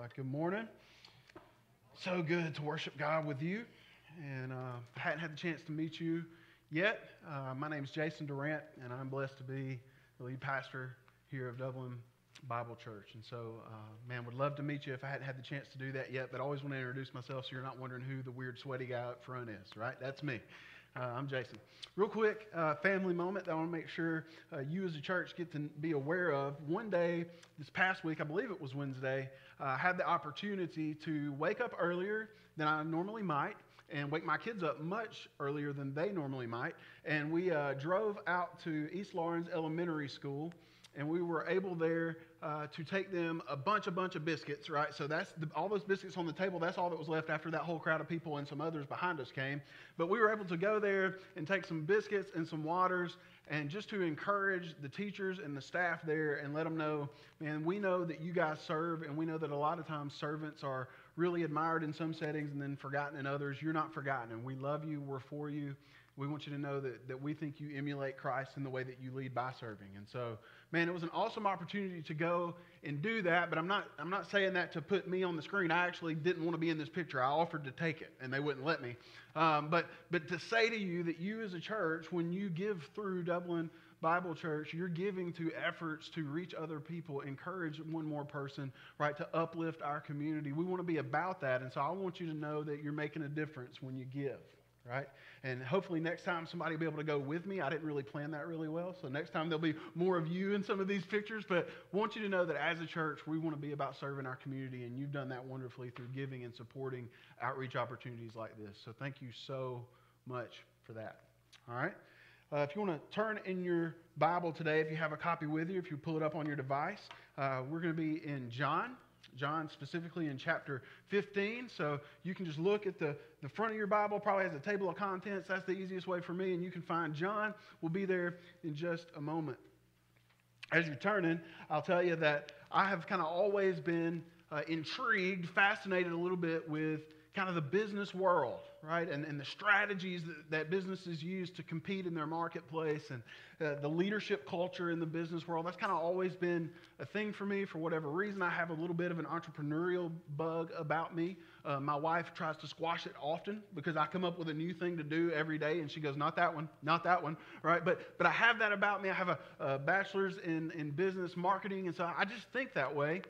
Uh, good morning. So good to worship God with you. And uh, I hadn't had the chance to meet you yet. Uh, my name is Jason Durant, and I'm blessed to be the lead pastor here of Dublin Bible Church. And so, uh, man, would love to meet you if I hadn't had the chance to do that yet. But I always want to introduce myself so you're not wondering who the weird sweaty guy up front is, right? That's me. Uh, I'm Jason. Real quick, uh, family moment that I want to make sure uh, you as a church get to be aware of. One day, this past week, I believe it was Wednesday, uh, I had the opportunity to wake up earlier than I normally might and wake my kids up much earlier than they normally might. And we uh, drove out to East Laurens Elementary School and we were able there uh, to take them a bunch, a bunch of biscuits, right? So that's the, all those biscuits on the table. That's all that was left after that whole crowd of people and some others behind us came. But we were able to go there and take some biscuits and some waters, and just to encourage the teachers and the staff there and let them know, man, we know that you guys serve, and we know that a lot of times servants are really admired in some settings and then forgotten in others. You're not forgotten, and we love you. We're for you. We want you to know that, that we think you emulate Christ in the way that you lead by serving. And so, man, it was an awesome opportunity to go and do that, but I'm not, I'm not saying that to put me on the screen. I actually didn't want to be in this picture. I offered to take it, and they wouldn't let me. Um, but, but to say to you that you as a church, when you give through Dublin Bible Church, you're giving to efforts to reach other people, encourage one more person, right, to uplift our community. We want to be about that. And so I want you to know that you're making a difference when you give right? And hopefully next time somebody will be able to go with me. I didn't really plan that really well. So next time there'll be more of you in some of these pictures. But I want you to know that as a church, we want to be about serving our community. And you've done that wonderfully through giving and supporting outreach opportunities like this. So thank you so much for that. All right. Uh, if you want to turn in your Bible today, if you have a copy with you, if you pull it up on your device, uh, we're going to be in John John specifically in chapter 15. So you can just look at the, the front of your Bible, probably has a table of contents. That's the easiest way for me. And you can find John. We'll be there in just a moment. As you're turning, I'll tell you that I have kind of always been uh, intrigued, fascinated a little bit with kind of the business world, right? And, and the strategies that, that businesses use to compete in their marketplace and uh, the leadership culture in the business world. That's kind of always been a thing for me for whatever reason. I have a little bit of an entrepreneurial bug about me. Uh, my wife tries to squash it often because I come up with a new thing to do every day and she goes, not that one, not that one, right? But, but I have that about me. I have a, a bachelor's in, in business marketing, and so I just think that way.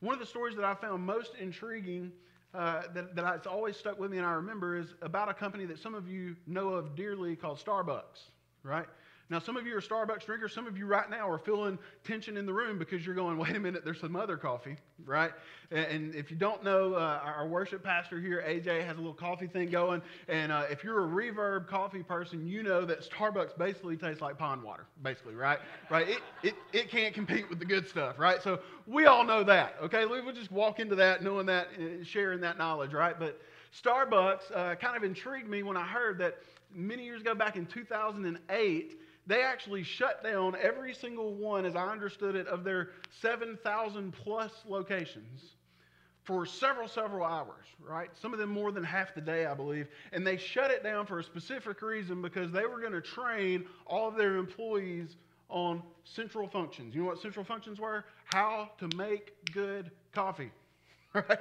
One of the stories that I found most intriguing uh, that, that it's always stuck with me and I remember is about a company that some of you know of dearly called Starbucks, right? Now, some of you are Starbucks drinkers. Some of you right now are feeling tension in the room because you're going, wait a minute, there's some other coffee, right? And if you don't know, uh, our worship pastor here, AJ, has a little coffee thing going. And uh, if you're a reverb coffee person, you know that Starbucks basically tastes like pond water, basically, right? Right? It, it, it can't compete with the good stuff, right? So we all know that, okay? We will just walk into that knowing that, uh, sharing that knowledge, right? But Starbucks uh, kind of intrigued me when I heard that many years ago, back in 2008, they actually shut down every single one, as I understood it, of their 7,000 plus locations for several, several hours, right? Some of them more than half the day, I believe. And they shut it down for a specific reason because they were going to train all of their employees on central functions. You know what central functions were? How to make good coffee, right?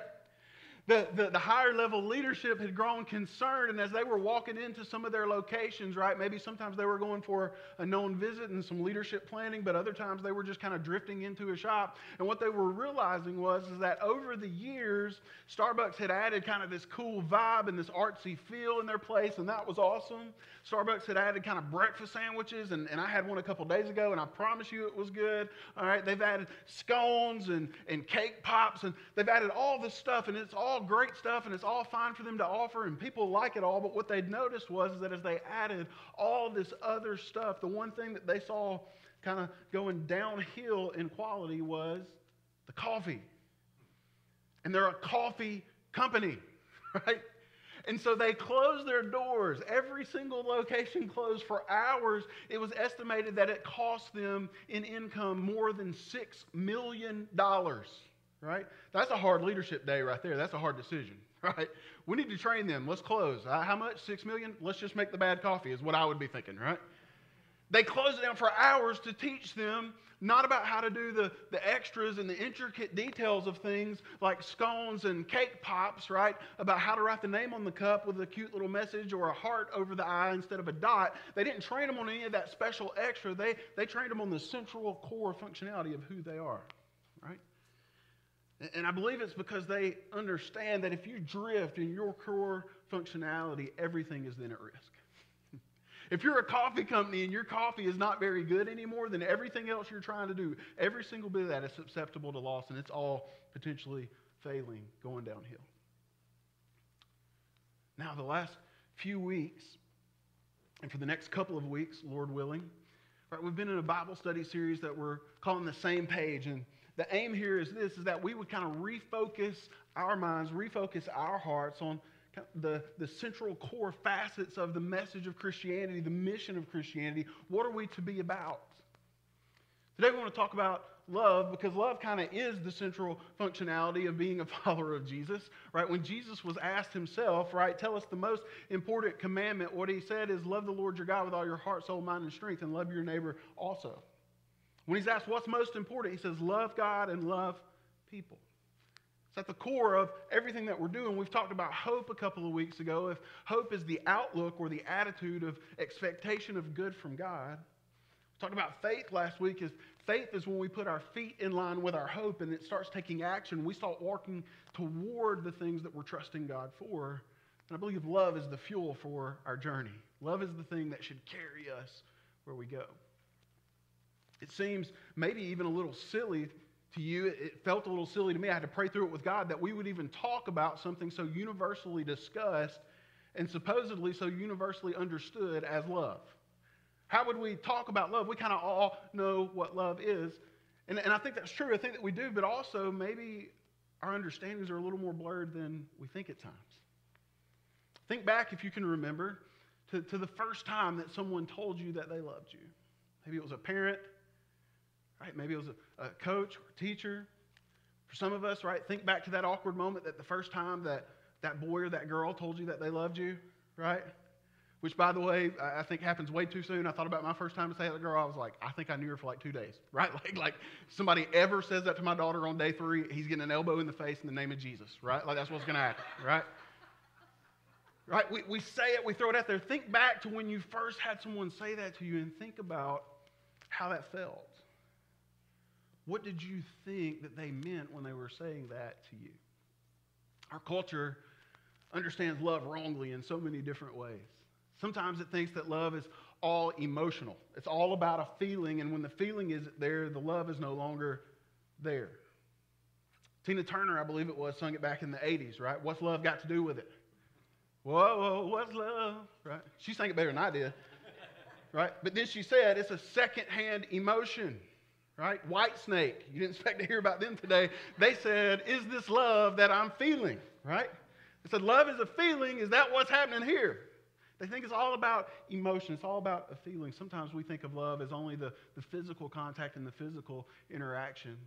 The, the, the, higher level leadership had grown concerned, and as they were walking into some of their locations, right, maybe sometimes they were going for a known visit and some leadership planning, but other times they were just kind of drifting into a shop. And what they were realizing was is that over the years, Starbucks had added kind of this cool vibe and this artsy feel in their place, and that was awesome. Starbucks had added kind of breakfast sandwiches, and, and I had one a couple days ago, and I promise you it was good. All right, they've added scones and, and cake pops, and they've added all this stuff, and it's all all great stuff and it's all fine for them to offer and people like it all. But what they'd noticed was that as they added all this other stuff, the one thing that they saw kind of going downhill in quality was the coffee. And they're a coffee company, right? And so they closed their doors. Every single location closed for hours. It was estimated that it cost them in income more than $6 million right? That's a hard leadership day right there. That's a hard decision, right? We need to train them. Let's close. Uh, how much? Six million? Let's just make the bad coffee, is what I would be thinking, right? They close it down for hours to teach them not about how to do the, the extras and the intricate details of things like scones and cake pops, right? About how to write the name on the cup with a cute little message or a heart over the eye instead of a dot. They didn't train them on any of that special extra. They, they trained them on the central core functionality of who they are, right? And I believe it's because they understand that if you drift in your core functionality, everything is then at risk. If you're a coffee company and your coffee is not very good anymore, then everything else you're trying to do, every single bit of that is susceptible to loss and it's all potentially failing, going downhill. Now, the last few weeks, and for the next couple of weeks, Lord willing, right, we've been in a Bible study series that we're calling the same page. And the aim here is this is that we would kind of refocus our minds, refocus our hearts on the, the central core facets of the message of Christianity, the mission of Christianity. What are we to be about? Today we want to talk about love because love kind of is the central functionality of being a follower of Jesus, right? When Jesus was asked himself, right, tell us the most important commandment, what he said is love the Lord your God with all your heart, soul, mind, and strength, and love your neighbor also. When he's asked what's most important, he says love God and love people. It's at the core of everything that we're doing. We've talked about hope a couple of weeks ago. If hope is the outlook or the attitude of expectation of good from God, we talked about faith last week. Is faith is when we put our feet in line with our hope and it starts taking action. We start walking toward the things that we're trusting God for. And I believe love is the fuel for our journey. Love is the thing that should carry us where we go. It seems maybe even a little silly to you. It felt a little silly to me. I had to pray through it with God that we would even talk about something so universally discussed and supposedly so universally understood as love. How would we talk about love? We kind of all know what love is. And, and I think that's true. I think that we do, but also maybe our understandings are a little more blurred than we think at times. Think back, if you can remember, to, to the first time that someone told you that they loved you. Maybe it was a parent, right? Maybe it was a, a coach or a teacher. For some of us, right, think back to that awkward moment that the first time that that boy or that girl told you that they loved you, right? Which, by the way, I think happens way too soon. I thought about my first time to say that to girl. I was like, I think I knew her for like two days, right? Like, like somebody ever says that to my daughter on day three, he's getting an elbow in the face in the name of Jesus, right? Like that's what's going to happen, right? Right? We, we say it, we throw it out there. Think back to when you first had someone say that to you and think about how that felt. What did you think that they meant when they were saying that to you? Our culture understands love wrongly in so many different ways. Sometimes it thinks that love is all emotional. It's all about a feeling, and when the feeling isn't there, the love is no longer there. Tina Turner, I believe it was, sung it back in the 80s, right? What's love got to do with it? Whoa, whoa, what's love? Right? She sang it better than I did. Right? But then she said it's a secondhand emotion right? Whitesnake, You didn't expect to hear about them today. They said, Is this love that I'm feeling, right? They said, Love is a feeling. Is that what's happening here? They think it's all about emotion. It's all about a feeling. Sometimes we think of love as only the, the physical contact and the physical interaction,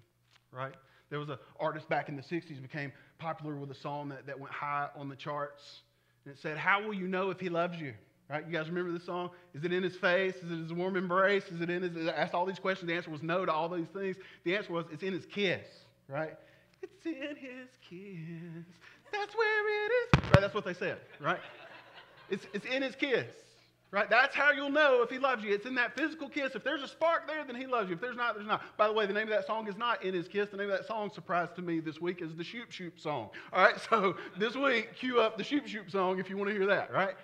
right? There was an artist back in the 60s became popular with a song that, that went high on the charts. And it said, How will you know if he loves you? Right? You guys remember this song? Is it in his face? Is it his warm embrace? Is it in his. I asked all these questions. The answer was no to all these things. The answer was it's in his kiss, right? It's in his kiss. That's where it is. Right? That's what they said, right? It's, it's in his kiss, right? That's how you'll know if he loves you. It's in that physical kiss. If there's a spark there, then he loves you. If there's not, there's not. By the way, the name of that song is not In His Kiss. The name of that song, surprise to me this week, is the Shoop Shoop song. All right, so this week, cue up the Shoop Shoop song if you want to hear that, right?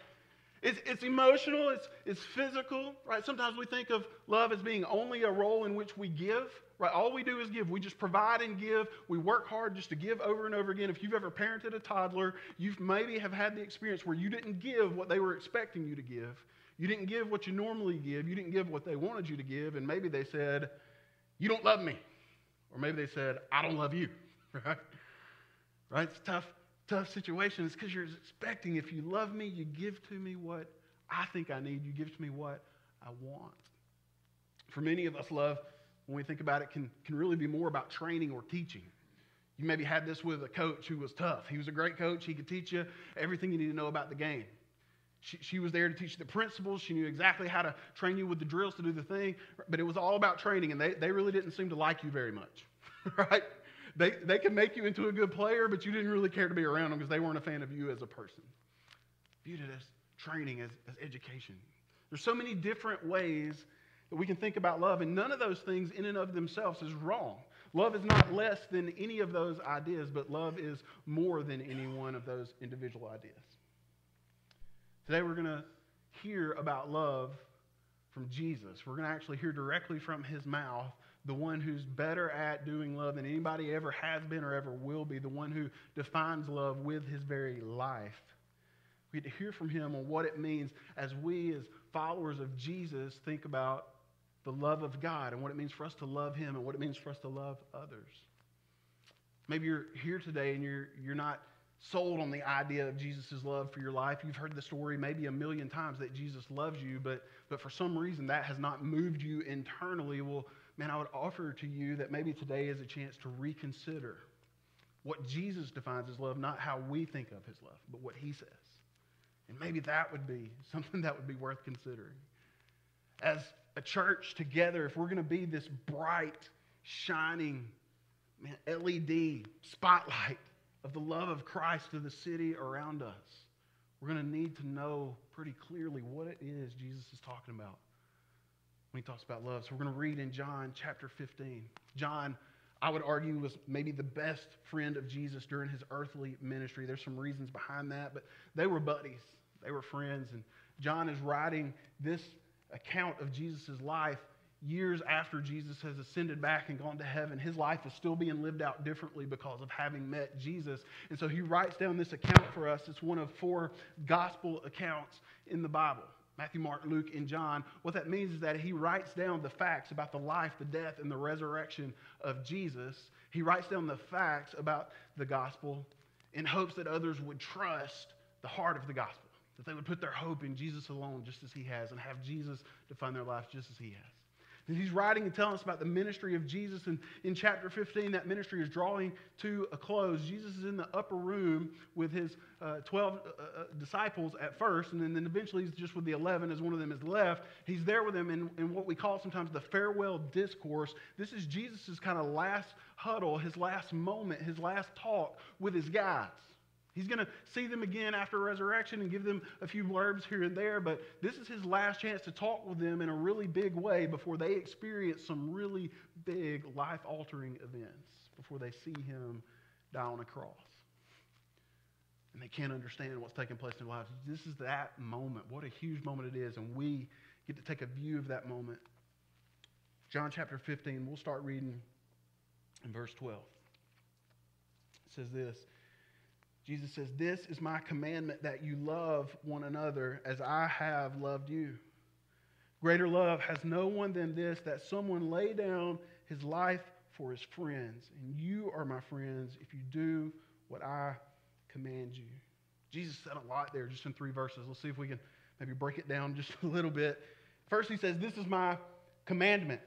It's, it's emotional, it's, it's physical, right? Sometimes we think of love as being only a role in which we give, right? All we do is give. We just provide and give. We work hard just to give over and over again. If you've ever parented a toddler, you've maybe have had the experience where you didn't give what they were expecting you to give. You didn't give what you normally give. You didn't give what they wanted you to give. And maybe they said, You don't love me. Or maybe they said, I don't love you, right? Right? It's tough tough situation is because you're expecting if you love me, you give to me what I think I need, you give to me what I want. For many of us, love, when we think about it, can, can really be more about training or teaching. You maybe had this with a coach who was tough. He was a great coach. He could teach you everything you need to know about the game. She, she was there to teach you the principles. She knew exactly how to train you with the drills to do the thing. But it was all about training, and they, they really didn't seem to like you very much, right? They, they can make you into a good player, but you didn't really care to be around them because they weren't a fan of you as a person. Viewed it as training, as, as education. There's so many different ways that we can think about love, and none of those things in and of themselves is wrong. Love is not less than any of those ideas, but love is more than any one of those individual ideas. Today we're going to hear about love from Jesus. We're going to actually hear directly from his mouth the one who's better at doing love than anybody ever has been or ever will be, the one who defines love with his very life. We get to hear from him on what it means as we, as followers of Jesus, think about the love of God and what it means for us to love him and what it means for us to love others. Maybe you're here today and you're, you're not sold on the idea of Jesus' love for your life. You've heard the story maybe a million times that Jesus loves you, but, but for some reason that has not moved you internally. Well, man, I would offer to you that maybe today is a chance to reconsider what Jesus defines as love, not how we think of his love, but what he says. And maybe that would be something that would be worth considering. As a church together, if we're going to be this bright, shining man, LED spotlight of the love of Christ to the city around us, we're going to need to know pretty clearly what it is Jesus is talking about when he talks about love. So we're going to read in John chapter 15. John, I would argue, was maybe the best friend of Jesus during his earthly ministry. There's some reasons behind that, but they were buddies, they were friends. And John is writing this account of Jesus' life years after Jesus has ascended back and gone to heaven, his life is still being lived out differently because of having met Jesus. And so he writes down this account for us. It's one of four gospel accounts in the Bible Matthew, Mark, Luke, and John. What that means is that he writes down the facts about the life, the death, and the resurrection of Jesus. He writes down the facts about the gospel in hopes that others would trust the heart of the gospel, that they would put their hope in Jesus alone, just as he has, and have Jesus define their life just as he has. And he's writing and telling us about the ministry of Jesus. And in chapter 15, that ministry is drawing to a close. Jesus is in the upper room with his uh, 12 uh, uh, disciples at first, and then, then eventually he's just with the 11 as one of them is left. He's there with them in, in what we call sometimes the farewell discourse. This is Jesus' kind of last huddle, his last moment, his last talk with his guys. He's going to see them again after resurrection and give them a few blurbs here and there, but this is his last chance to talk with them in a really big way before they experience some really big life altering events, before they see him die on a cross. And they can't understand what's taking place in their lives. This is that moment. What a huge moment it is, and we get to take a view of that moment. John chapter 15, we'll start reading in verse 12. It says this. Jesus says, This is my commandment that you love one another as I have loved you. Greater love has no one than this that someone lay down his life for his friends. And you are my friends if you do what I command you. Jesus said a lot there just in three verses. Let's see if we can maybe break it down just a little bit. First, he says, This is my commandment.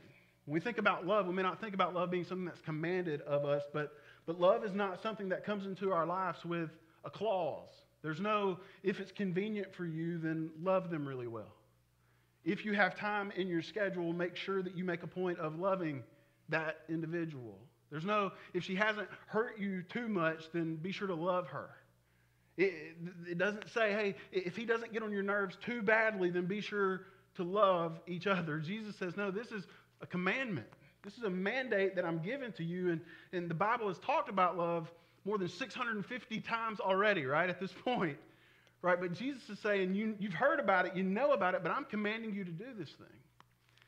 When we think about love, we may not think about love being something that's commanded of us, but but love is not something that comes into our lives with a clause. There's no, if it's convenient for you, then love them really well. If you have time in your schedule, make sure that you make a point of loving that individual. There's no, if she hasn't hurt you too much, then be sure to love her. It, it, doesn't say, hey, if he doesn't get on your nerves too badly, then be sure to love each other. Jesus says, no, this is a commandment. This is a mandate that I'm giving to you. And, and the Bible has talked about love more than 650 times already, right, at this point. Right? But Jesus is saying, you, you've heard about it, you know about it, but I'm commanding you to do this thing.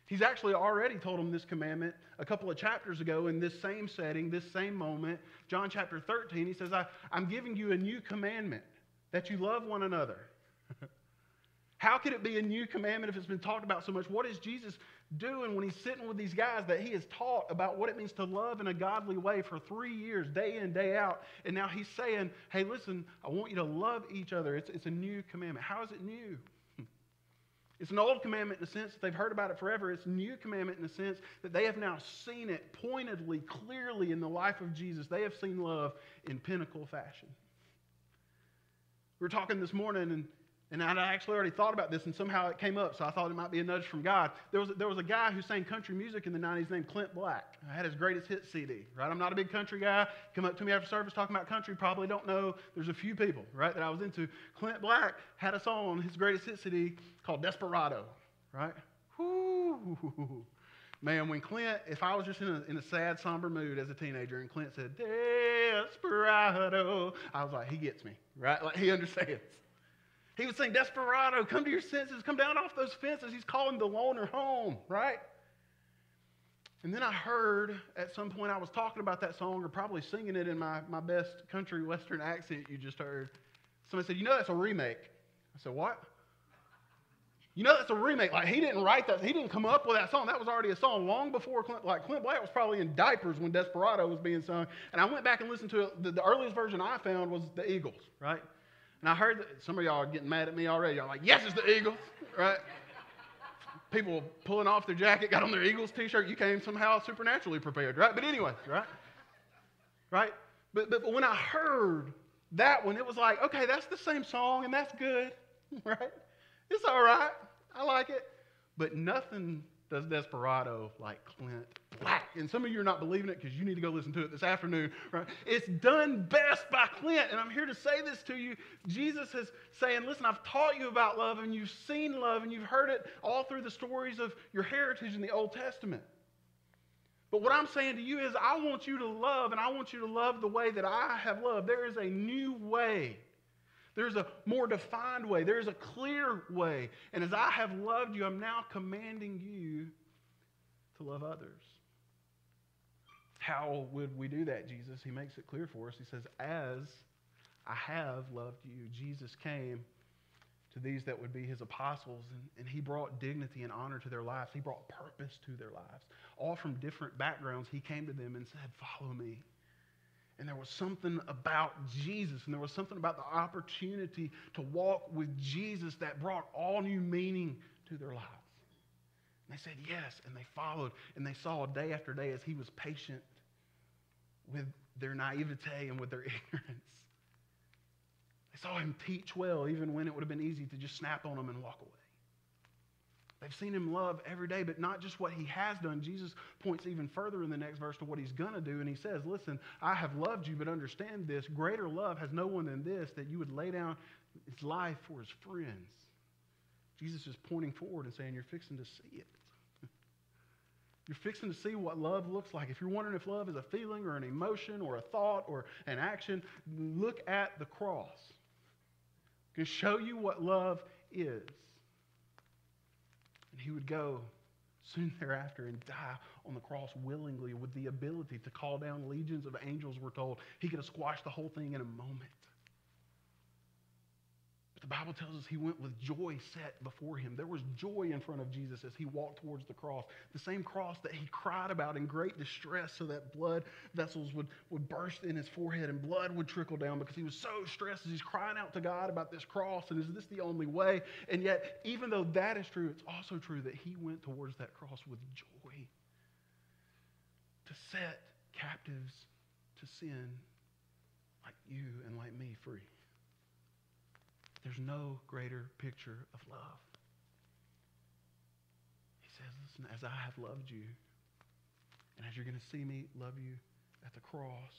He's actually already told them this commandment a couple of chapters ago in this same setting, this same moment. John chapter 13, he says, I, I'm giving you a new commandment that you love one another. How could it be a new commandment if it's been talked about so much? What is Jesus doing when he's sitting with these guys that he has taught about what it means to love in a godly way for three years, day in, day out? And now he's saying, hey, listen, I want you to love each other. It's, it's a new commandment. How is it new? It's an old commandment in the sense that they've heard about it forever. It's a new commandment in the sense that they have now seen it pointedly, clearly in the life of Jesus. They have seen love in pinnacle fashion. We were talking this morning, and And I actually already thought about this, and somehow it came up, so I thought it might be a nudge from God. There was, there was a guy who sang country music in the 90s named Clint Black. I had his greatest hit CD, right? I'm not a big country guy. Come up to me after service talking about country, probably don't know. There's a few people, right, that I was into. Clint Black had a song on his greatest hit CD called Desperado, right? Whoo! Man, when Clint, if I was just in a, in a sad, somber mood as a teenager and Clint said, Desperado, I was like, he gets me, right? Like, he understands. He was saying, Desperado, come to your senses, come down off those fences. He's calling the loner home, right? And then I heard at some point I was talking about that song or probably singing it in my, my best country western accent you just heard. Somebody said, You know, that's a remake. I said, What? You know, that's a remake. Like, he didn't write that. He didn't come up with that song. That was already a song long before Clint, like, Clint Black was probably in diapers when Desperado was being sung. And I went back and listened to it. The, the earliest version I found was the Eagles, right? And I heard that some of y'all are getting mad at me already. Y'all like, yes, it's the Eagles, right? People pulling off their jacket, got on their Eagles t-shirt. You came somehow supernaturally prepared, right? But anyway, right? Right? But, but when I heard that one, it was like, okay, that's the same song and that's good, right? It's all right. I like it. But nothing does Desperado like Clint Black. And some of you are not believing it because you need to go listen to it this afternoon, right? It's done best by Clint. And I'm here to say this to you. Jesus is saying, listen, I've taught you about love and you've seen love and you've heard it all through the stories of your heritage in the Old Testament. But what I'm saying to you is, I want you to love, and I want you to love the way that I have loved. There is a new way. There's a more defined way. There's a clear way. And as I have loved you, I'm now commanding you to love others. How would we do that, Jesus? He makes it clear for us. He says, As I have loved you, Jesus came to these that would be his apostles, and, and he brought dignity and honor to their lives. He brought purpose to their lives. All from different backgrounds, he came to them and said, Follow me. And there was something about Jesus, and there was something about the opportunity to walk with Jesus that brought all new meaning to their lives. And they said yes, and they followed, and they saw day after day as he was patient with their naivete and with their ignorance. They saw him teach well, even when it would have been easy to just snap on them and walk away. They've seen him love every day, but not just what he has done. Jesus points even further in the next verse to what he's going to do. And he says, Listen, I have loved you, but understand this. Greater love has no one than this, that you would lay down his life for his friends. Jesus is pointing forward and saying, You're fixing to see it. You're fixing to see what love looks like. If you're wondering if love is a feeling or an emotion or a thought or an action, look at the cross. It can show you what love is. And he would go soon thereafter and die on the cross willingly with the ability to call down legions of angels, we're told. He could have squashed the whole thing in a moment. But the Bible tells us he went with joy set before him. There was joy in front of Jesus as he walked towards the cross. The same cross that he cried about in great distress so that blood vessels would, would burst in his forehead and blood would trickle down because he was so stressed as he's crying out to God about this cross and is this the only way? And yet, even though that is true, it's also true that he went towards that cross with joy to set captives to sin like you and like me free. There's no greater picture of love. He says, Listen, as I have loved you, and as you're going to see me love you at the cross,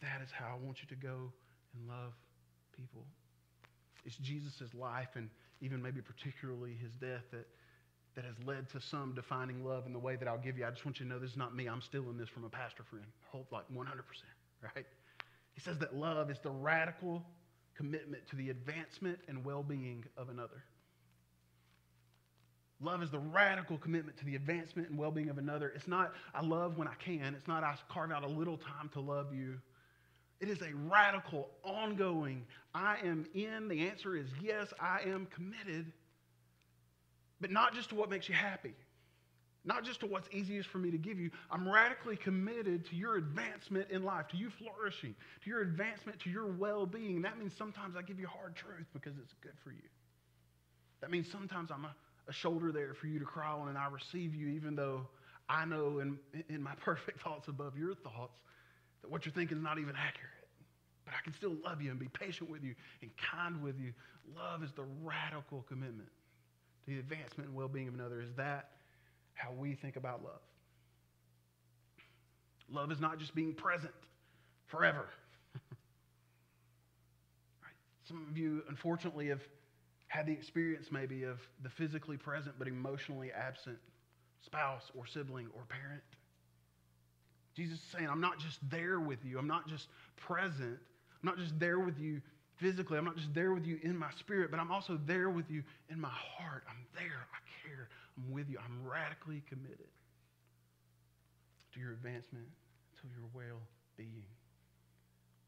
that is how I want you to go and love people. It's Jesus' life and even maybe particularly his death that, that has led to some defining love in the way that I'll give you. I just want you to know this is not me. I'm stealing this from a pastor friend. Hope like 100%, right? He says that love is the radical commitment to the advancement and well being of another. Love is the radical commitment to the advancement and well being of another. It's not, I love when I can. It's not, I carve out a little time to love you. It is a radical, ongoing, I am in. The answer is yes, I am committed. But not just to what makes you happy not just to what's easiest for me to give you. I'm radically committed to your advancement in life, to you flourishing, to your advancement, to your well being. That means sometimes I give you hard truth because it's good for you. That means sometimes I'm a, a, shoulder there for you to cry on and I receive you, even though I know in, in my perfect thoughts above your thoughts that what you're thinking is not even accurate. but I can still love you and be patient with you and kind with you. Love is the radical commitment to the advancement and well being of another. Is that how we think about love? Love is not just being present forever. Some of you, unfortunately, have had the experience maybe of the physically present but emotionally absent spouse or sibling or parent. Jesus is saying, I'm not just there with you, I'm not just present, I'm not just there with you physically, I'm not just there with you in my spirit, but I'm also there with you in my heart. I'm there, I care, I'm with you, I'm radically committed to your advancement, to your well being.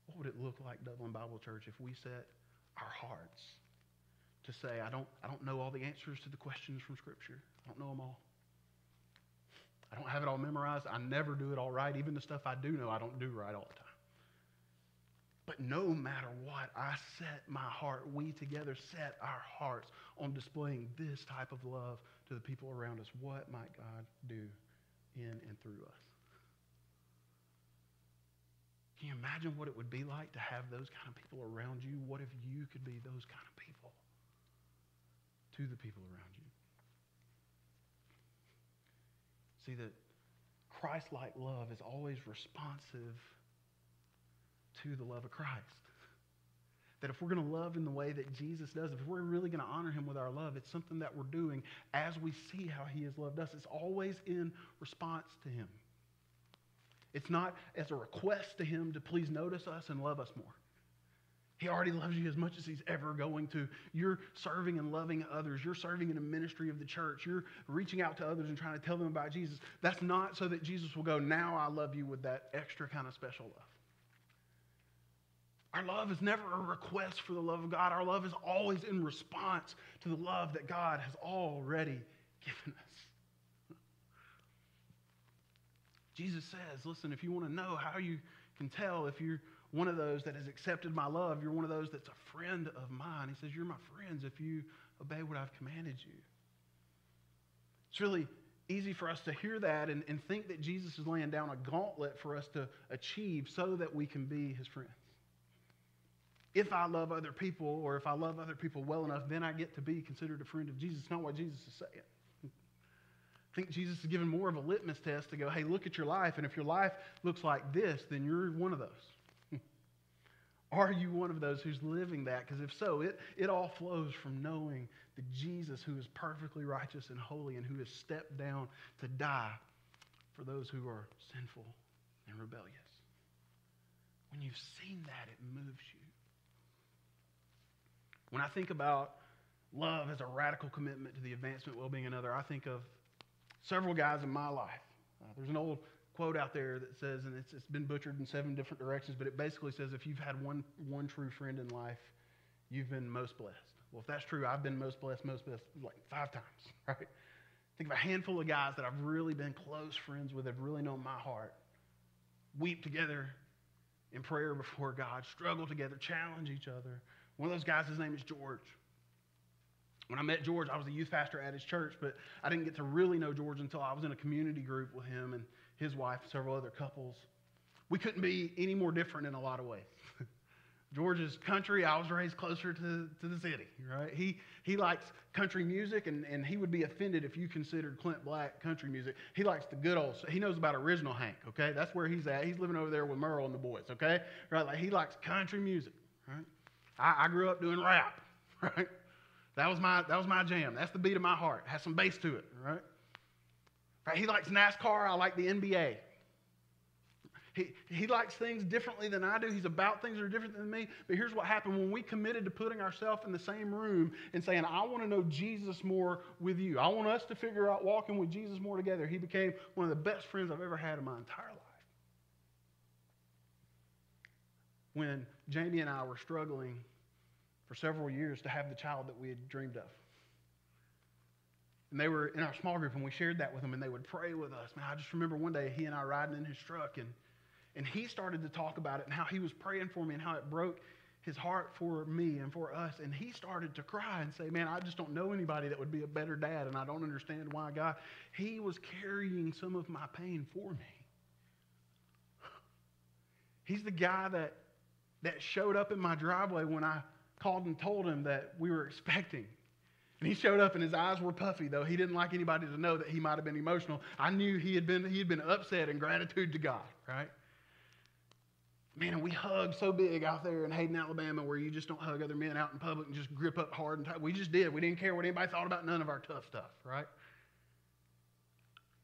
What would it look like, Dublin Bible Church, if we set our hearts to say, I don't, I don't know all the answers to the questions from Scripture, I don't know them all. I don't have it all memorized. I never do it all right. Even the stuff I do know, I don't do right all the time. But no matter what, I set my heart, we together set our hearts on displaying this type of love to the people around us. What might God do in and through us? Can you imagine what it would be like to have those kind of people around you? What if you could be those kind of people to the people around you? See that Christ-like love is always responsive to the love of Christ. That if we're going to love in the way that Jesus does, if we're really going to honor him with our love, it's something that we're doing as we see how he has loved us. It's always in response to him. It's not as a request to him to please notice us and love us more. He already loves you as much as he's ever going to. You're serving and loving others. You're serving in a ministry of the church. You're reaching out to others and trying to tell them about Jesus. That's not so that Jesus will go, now I love you with that extra kind of special love. Our love is never a request for the love of God. Our love is always in response to the love that God has already given us. Jesus says, listen, if you want to know how you can tell if you're one of those that has accepted my love, you're one of those that's a friend of mine. He says, You're my friends if you obey what I've commanded you. It's really easy for us to hear that and, and think that Jesus is laying down a gauntlet for us to achieve so that we can be his friends if I love other people or if I love other people well enough, then I get to be considered a friend of Jesus. It's not what Jesus is saying. I think Jesus is giving more of a litmus test to go, hey, look at your life, and if your life looks like this, then you're one of those. Are you one of those who's living that? Because if so, it, it all flows from knowing the Jesus who is perfectly righteous and holy and who has stepped down to die for those who are sinful and rebellious. When you've seen that, it moves you. When I think about love as a radical commitment to the advancement, well being of another, I think of several guys in my life. Uh, there's an old quote out there that says, and it's, it's been butchered in seven different directions, but it basically says if you've had one, one true friend in life, you've been most blessed. Well, if that's true, I've been most blessed, most blessed like five times, right? Think of a handful of guys that I've really been close friends with, have really known my heart, weep together in prayer before God, struggle together, challenge each other, one of those guys, his name is George. When I met George, I was a youth pastor at his church, but I didn't get to really know George until I was in a community group with him and his wife, several other couples. We couldn't be any more different in a lot of ways. George is country. I was raised closer to, to the city, right? He, he likes country music, and, and he would be offended if you considered Clint Black country music. He likes the good old, he knows about original Hank, okay? That's where he's at. He's living over there with Merle and the boys, okay? Right? Like he likes country music, right? I, I grew up doing rap, right? That was my that was my jam. That's the beat of my heart. It has some bass to it, right? right? He likes NASCAR. I like the NBA. He, he likes things differently than I do. He's about things that are different than me. But here's what happened when we committed to putting ourselves in the same room and saying, I want to know Jesus more with you. I want us to figure out walking with Jesus more together. He became one of the best friends I've ever had in my entire life. When Jamie and I were struggling for several years to have the child that we had dreamed of. And they were in our small group, and we shared that with them, and they would pray with us. Man, I just remember one day he and I riding in his truck, and, and he started to talk about it and how he was praying for me and how it broke his heart for me and for us. And he started to cry and say, Man, I just don't know anybody that would be a better dad, and I don't understand why God. He was carrying some of my pain for me. He's the guy that that showed up in my driveway when I called and told him that we were expecting. And he showed up and his eyes were puffy, though. He didn't like anybody to know that he might have been emotional. I knew he had been, he had been upset in gratitude to God, right? Man, and we hugged so big out there in Hayden, Alabama, where you just don't hug other men out in public and just grip up hard and tight. We just did. We didn't care what anybody thought about none of our tough stuff, right?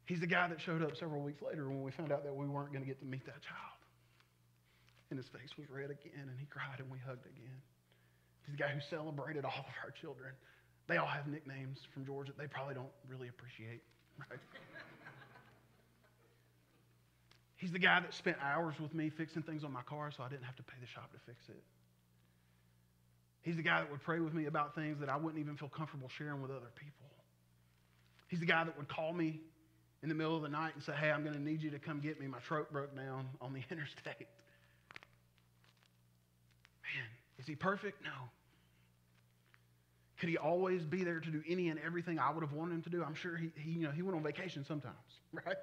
He's the guy that showed up several weeks later when we found out that we weren't going to get to meet that child. And his face was red again, and he cried, and we hugged again. He's the guy who celebrated all of our children. They all have nicknames from George they probably don't really appreciate, right? He's the guy that spent hours with me fixing things on my car so I didn't have to pay the shop to fix it. He's the guy that would pray with me about things that I wouldn't even feel comfortable sharing with other people. He's the guy that would call me in the middle of the night and say, Hey, I'm going to need you to come get me. My truck broke down on the interstate. Is he perfect? No. Could he always be there to do any and everything I would have wanted him to do? I'm sure he, he, you know, he went on vacation sometimes, right?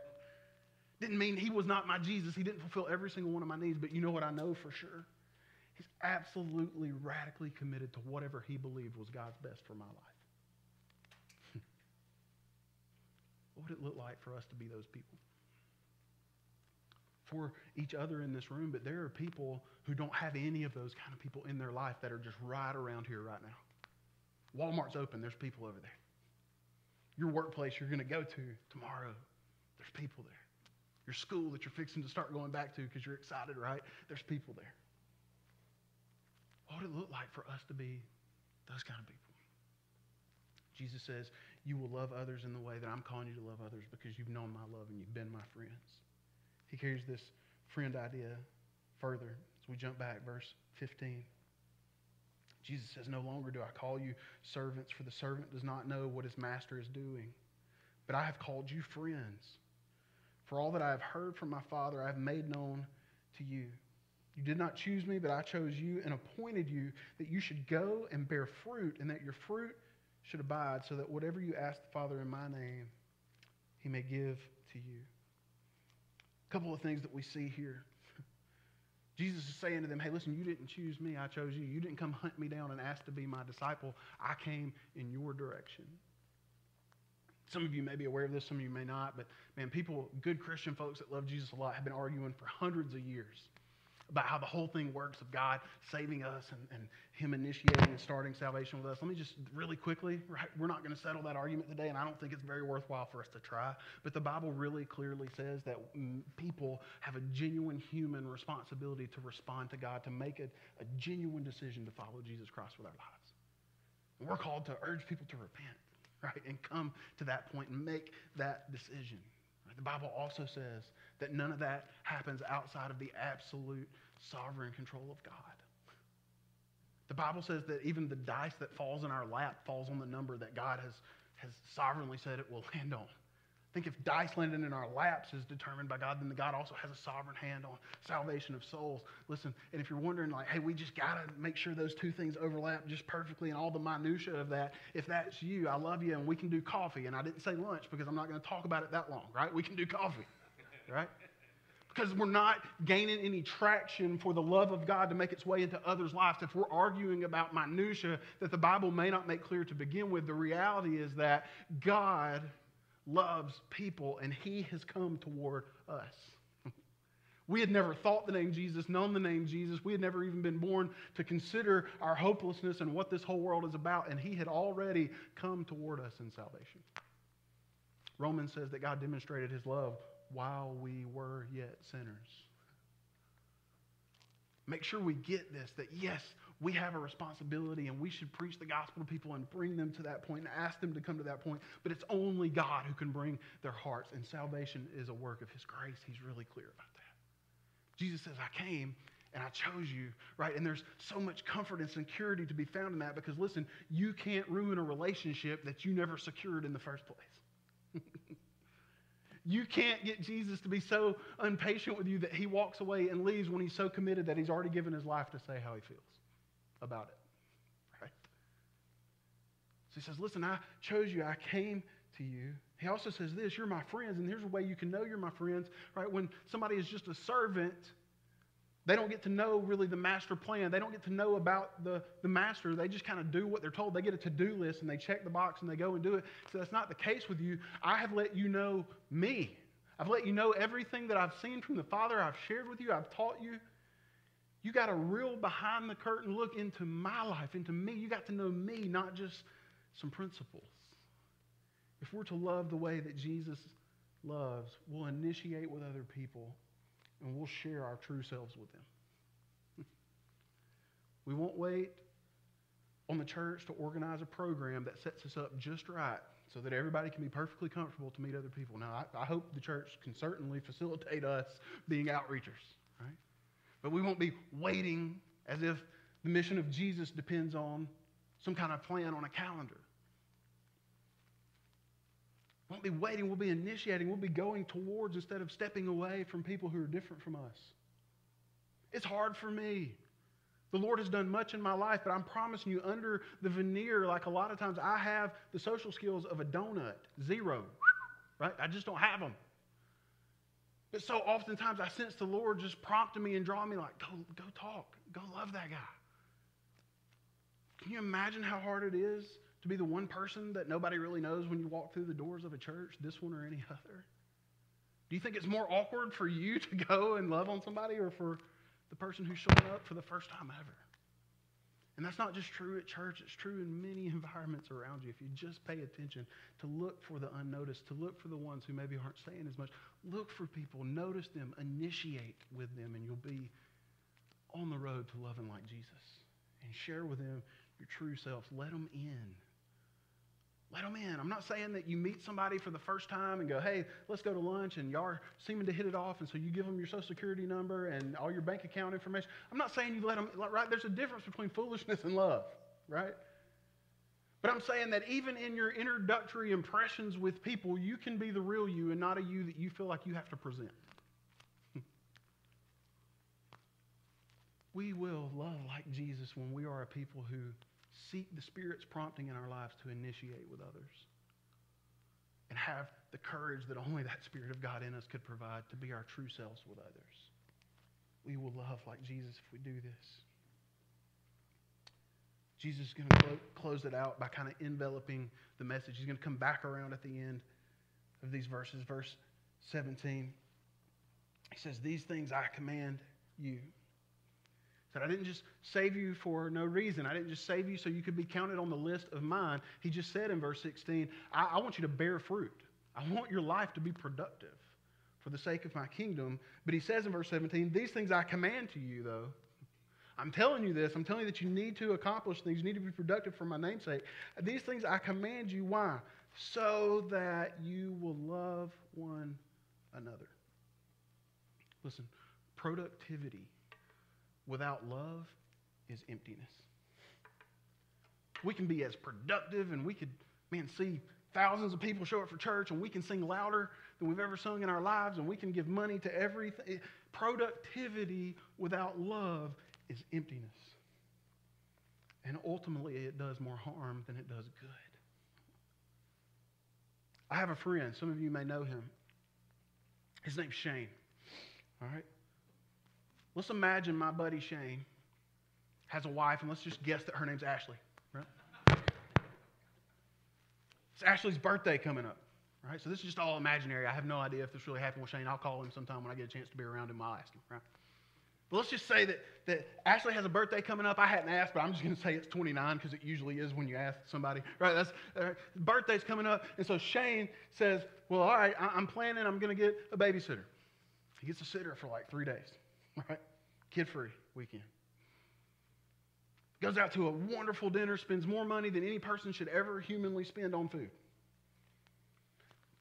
Didn't mean he was not my Jesus. He didn't fulfill every single one of my needs, but you know what I know for sure? He's absolutely radically committed to whatever he believed was God's best for my life. what would it look like for us to be those people? For each other in this room, but there are people who don't have any of those kind of people in their life that are just right around here right now. Walmart's open, there's people over there. Your workplace you're going to go to tomorrow, there's people there. Your school that you're fixing to start going back to because you're excited, right? There's people there. What would it look like for us to be those kind of people? Jesus says, You will love others in the way that I'm calling you to love others because you've known my love and you've been my friends. He carries this friend idea further as we jump back, verse 15. Jesus says, No longer do I call you servants, for the servant does not know what his master is doing. But I have called you friends. For all that I have heard from my Father, I have made known to you. You did not choose me, but I chose you and appointed you that you should go and bear fruit, and that your fruit should abide, so that whatever you ask the Father in my name, he may give to you. Couple of things that we see here. Jesus is saying to them, hey, listen, you didn't choose me, I chose you. You didn't come hunt me down and ask to be my disciple. I came in your direction. Some of you may be aware of this, some of you may not, but man, people, good Christian folks that love Jesus a lot, have been arguing for hundreds of years about how the whole thing works of God saving us and, and Him initiating and starting salvation with us. Let me just really quickly, right? We're not going to settle that argument today, and I don't think it's very worthwhile for us to try. But the Bible really clearly says that mm, people have a genuine human responsibility to respond to God, to make a, a genuine decision to follow Jesus Christ with our lives. And we're called to urge people to repent, right? And come to that point and make that decision. The Bible also says that none of that happens outside of the absolute sovereign control of God. The Bible says that even the dice that falls in our lap falls on the number that God has, has sovereignly said it will land on. I think if dice landing in our laps is determined by God, then the God also has a sovereign hand on salvation of souls. Listen, and if you're wondering, like, hey, we just got to make sure those two things overlap just perfectly and all the minutia of that, if that's you, I love you, and we can do coffee. And I didn't say lunch because I'm not going to talk about it that long, right? We can do coffee, right? Because we're not gaining any traction for the love of God to make its way into others' lives. If we're arguing about minutia that the Bible may not make clear to begin with, the reality is that God loves people and he has come toward us. We had never thought the name Jesus, known the name Jesus. We had never even been born to consider our hopelessness and what this whole world is about, and He had already come toward us in salvation. Romans says that God demonstrated His love while we were yet sinners. Make sure we get this that yes, we have a responsibility and we should preach the gospel to people and bring them to that point and ask them to come to that point. But it's only God who can bring their hearts, and salvation is a work of His grace. He's really clear about that. Jesus says, I came and I chose you, right? And there's so much comfort and security to be found in that because, listen, you can't ruin a relationship that you never secured in the first place. You can't get Jesus to be so impatient with you that he walks away and leaves when he's so committed that he's already given his life to say how he feels about it. Right? So he says, Listen, I chose you, I came to you. He also says this you're my friends, and here's a way you can know you're my friends, right? When somebody is just a servant, They don't get to know really the master plan. They don't get to know about the, the master. They just kind of do what they're told. They get a to do list and they check the box and they go and do it. So that's not the case with you. I have let you know me. I've let you know everything that I've seen from the Father. I've shared with you. I've taught you. You got a real behind the curtain look into my life, into me. You got to know me, not just some principles. If we're to love the way that Jesus loves, we'll initiate with other people and we'll share our true selves with them. we won't wait on the church to organize a program that sets us up just right so that everybody can be perfectly comfortable to meet other people. Now, I, I hope the church can certainly facilitate us being outreachers, right? But we won't be waiting as if the mission of Jesus depends on some kind of plan on a calendar. Won't be waiting, we'll be initiating, we'll be going towards instead of stepping away from people who are different from us. It's hard for me. The Lord has done much in my life, but I'm promising you, under the veneer, like a lot of times, I have the social skills of a donut. Zero. Right? I just don't have them. But so oftentimes I sense the Lord just prompting me and drawing me like, go, go talk. Go love that guy. Can you imagine how hard it is to be the one person that nobody really knows when you walk through the doors of a church, this one or any other? Do you think it's more awkward for you to go and love on somebody or for the person who's showing up for the first time ever. And that's not just true at church, it's true in many environments around you. If you just pay attention to look for the unnoticed, to look for the ones who maybe aren't saying as much, look for people, notice them, initiate with them, and you'll be on the road to loving like Jesus. And share with them your true self. Let them in. Let them in. I'm not saying that you meet somebody for the first time and go, hey, let's go to lunch, and y'all are seeming to hit it off, and so you give them your social security number and all your bank account information. I'm not saying you let them, right? There's a difference between foolishness and love, right? But I'm saying that even in your introductory impressions with people, you can be the real you and not a you that you feel like you have to present. we will love like Jesus when we are a people who seek the Spirit's prompting in our lives to initiate with others and have the courage that only that Spirit of God in us could provide to be our true selves with others. We will love like Jesus if we do this. Jesus is going to clo- close it out by kind of enveloping the message. He's going to come back around at the end of these verses. Verse 17, he says, These things I command you said, I didn't just save you for no reason. I didn't just save you so you could be counted on the list of mine. He just said in verse 16, I, I want you to bear fruit. I want your life to be productive for the sake of my kingdom. But he says in verse 17, These things I command to you, though. I'm telling you this. I'm telling you that you need to accomplish things. You need to be productive for my namesake. These things I command you. Why? So that you will love one another. Listen, productivity without love is emptiness. We can be as productive and we could, man, see thousands of people show up for church and we can sing louder than we've ever sung in our lives and we can give money to everything. Productivity without love is emptiness. And ultimately, it does more harm than it does good. I have a friend, some of you may know him. His name's Shane. All right? Let's imagine my buddy Shane has a wife, and let's just guess that her name's Ashley. Right? It's Ashley's birthday coming up. Right? So this is just all imaginary. I have no idea if this really happened with Shane. I'll call him sometime when I get a chance to be around him. I'll ask him. Right? But let's just say that, that Ashley has a birthday coming up. I hadn't asked, but I'm just going to say it's 29 because it usually is when you ask somebody. Right? That's uh, birthday's coming up, and so Shane says, "Well, all right, I, I'm planning. I'm going to get a babysitter." He gets a sitter for like three days. right? Kid free weekend. Goes out to a wonderful dinner, spends more money than any person should ever humanly spend on food.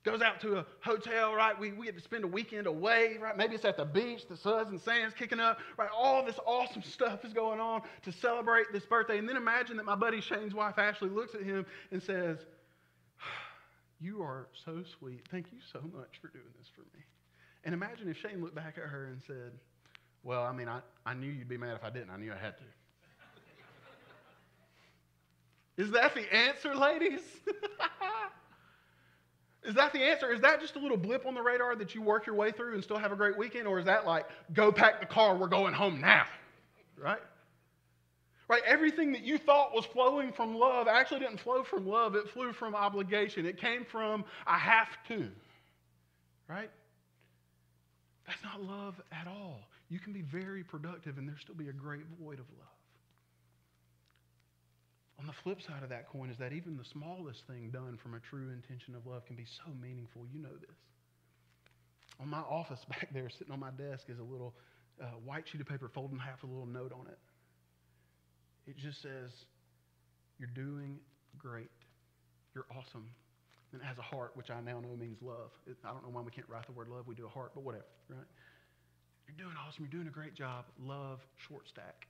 Goes out to a hotel, right? We, we get to spend a weekend away, right? Maybe it's at the beach, the suns and sands kicking up, right? All this awesome stuff is going on to celebrate this birthday. And then imagine that my buddy Shane's wife, Ashley, looks at him and says, You are so sweet. Thank you so much for doing this for me. And imagine if Shane looked back at her and said, well, I mean, I, I knew you'd be mad if I didn't. I knew I had to. Is that the answer, ladies? Is that the answer? Is that just a little blip on the radar that you work your way through and still have a great weekend? Or is that like, go pack the car, we're going home now? Right? Right? Everything that you thought was flowing from love actually didn't flow from love, it flew from obligation. It came from, I have to. Right? That's not love at all. You can be very productive and there still be a great void of love. On the flip side of that coin is that even the smallest thing done from a true intention of love can be so meaningful. You know this. On my office back there, sitting on my desk, is a little uh, white sheet of paper folded in half, with a little note on it. It just says, You're doing great. You're awesome. And it has a heart, which I now know means love. It, I don't know why we can't write the word love. We do a heart, but whatever, right? You're doing awesome. You're doing a great job. Love, short stack.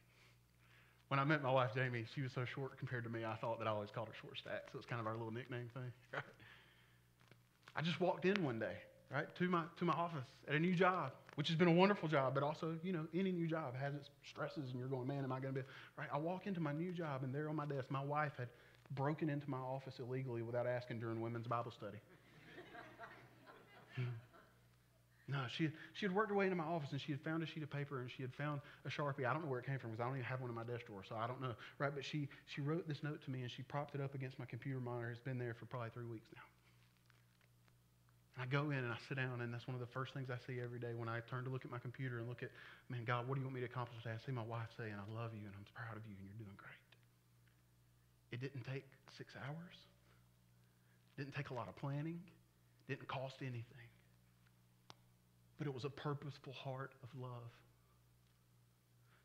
When I met my wife, Jamie, she was so short compared to me, I thought that I always called her short stack. So it's kind of our little nickname thing. I just walked in one day, right, to my, to my office at a new job, which has been a wonderful job, but also, you know, any new job has its stresses, and you're going, man, am I going to be, right? I walk into my new job, and there on my desk, my wife had broken into my office illegally without asking during women's Bible study. No, she, she had worked her way into my office and she had found a sheet of paper and she had found a Sharpie. I don't know where it came from because I don't even have one in my desk drawer, so I don't know. Right? But she, she wrote this note to me and she propped it up against my computer monitor. It's been there for probably three weeks now. I go in and I sit down, and that's one of the first things I see every day when I turn to look at my computer and look at, man, God, what do you want me to accomplish today? I see my wife saying, I love you and I'm proud of you and you're doing great. It didn't take six hours, it didn't take a lot of planning, it didn't cost anything but it was a purposeful heart of love.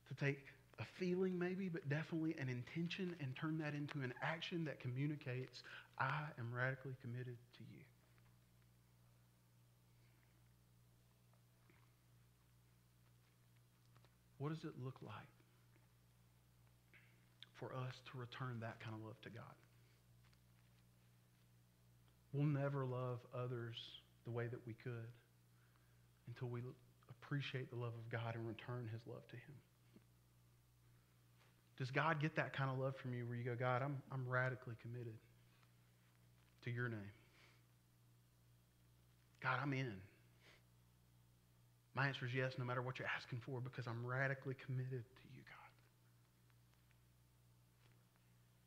To take a feeling, maybe, but definitely an intention and turn that into an action that communicates, I am radically committed to you. What does it look like for us to return that kind of love to God? We'll never love others the way that we could until we appreciate the love of God and return his love to him. Does God get that kind of love from you where you go, God, I'm, I'm radically committed to your name? God, I'm in. My answer is yes, no matter what you're asking for, because I'm radically committed to you, God.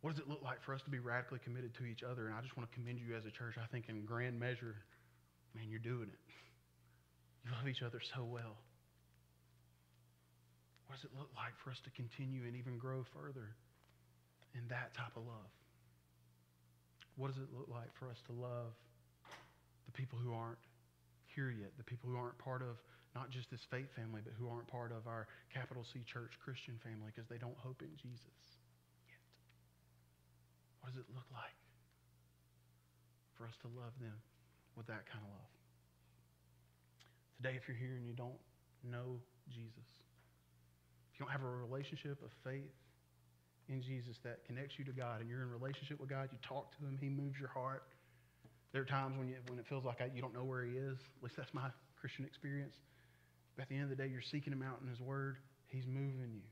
What does it look like for us to be radically committed to each other? And I just want to commend you as a church. I think in grand measure, man, you're doing it. You love each other so well. What does it look like for us to continue and even grow further in that type of love? What does it look like for us to love the people who aren't here yet, the people who aren't part of not just this faith family, but who aren't part of our capital C church Christian family because they don't hope in Jesus yet? What does it look like for us to love them with that kind of love? Today, if you're here and you don't know Jesus, if you don't have a relationship of faith in Jesus that connects you to God and you're in relationship with God, you talk to Him, He moves your heart. There are times when, you, when it feels like you don't know where He is. At least that's my Christian experience. But at the end of the day, you're seeking Him out in His Word. He's moving you.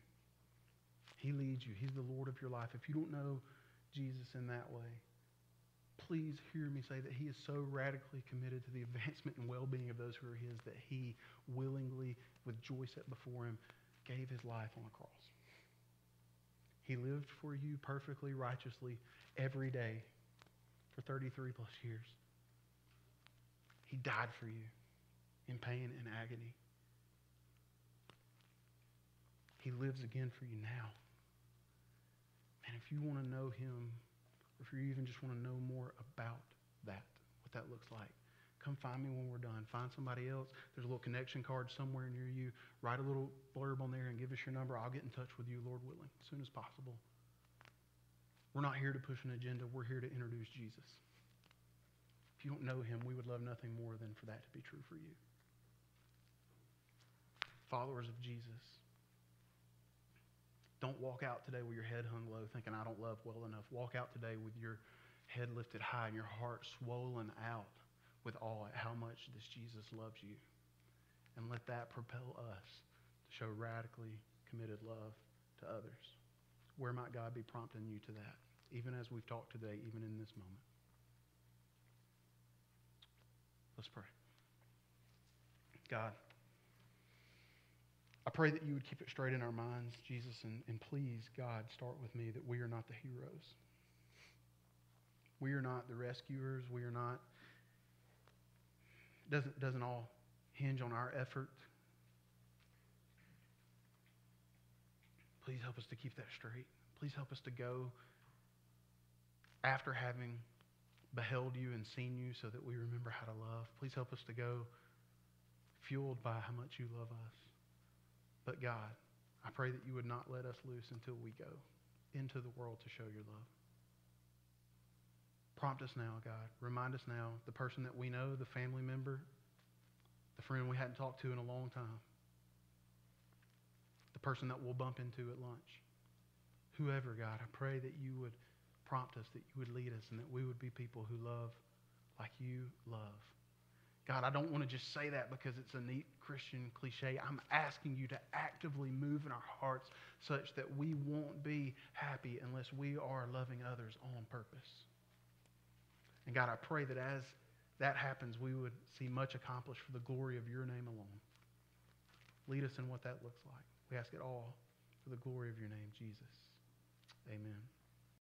He leads you. He's the Lord of your life. If you don't know Jesus in that way, please hear me say that he is so radically committed to the advancement and well-being of those who are his that he willingly, with joy set before him, gave his life on the cross. He lived for you perfectly, righteously, every day for 33 plus years. He died for you in pain and agony. He lives again for you now. And if you want to know him or if you even just want to know more about that, what that looks like, come find me when we're done. Find somebody else. There's a little connection card somewhere near you. Write a little blurb on there and give us your number. I'll get in touch with you, Lord willing, as soon as possible. We're not here to push an agenda. We're here to introduce Jesus. If you don't know him, we would love nothing more than for that to be true for you. Followers of Jesus, don't walk out today with your head hung low thinking, I don't love well enough. Walk out today with your head lifted high and your heart swollen out with awe at how much this Jesus loves you. And let that propel us to show radically committed love to others. Where might God be prompting you to that, even as we've talked today, even in this moment? Let's pray. God, I pray that you would keep it straight in our minds, Jesus, and, and please, God, start with me that we are not the heroes. We are not the rescuers. We are not. Doesn't doesn't all hinge on our effort. Please help us to keep that straight. Please help us to go after having beheld you and seen you so that we remember how to love. Please help us to go fueled by how much you love us. But God, I pray that you would not let us loose until we go into the world to show your love. Prompt us now, God. Remind us now, the person that we know, the family member, the friend we hadn't talked to in a long time, the person that we'll bump into at lunch. Whoever, God, I pray that you would prompt us, that you would lead us, and that we would be people who love like you love. God, I don't want to just say that because it's a neat Christian cliche. I'm asking you to actively move in our hearts such that we won't be happy unless we are loving others on purpose. And God, I pray that as that happens, we would see much accomplished for the glory of your name alone. Lead us in what that looks like. We ask it all for the glory of your name, Jesus.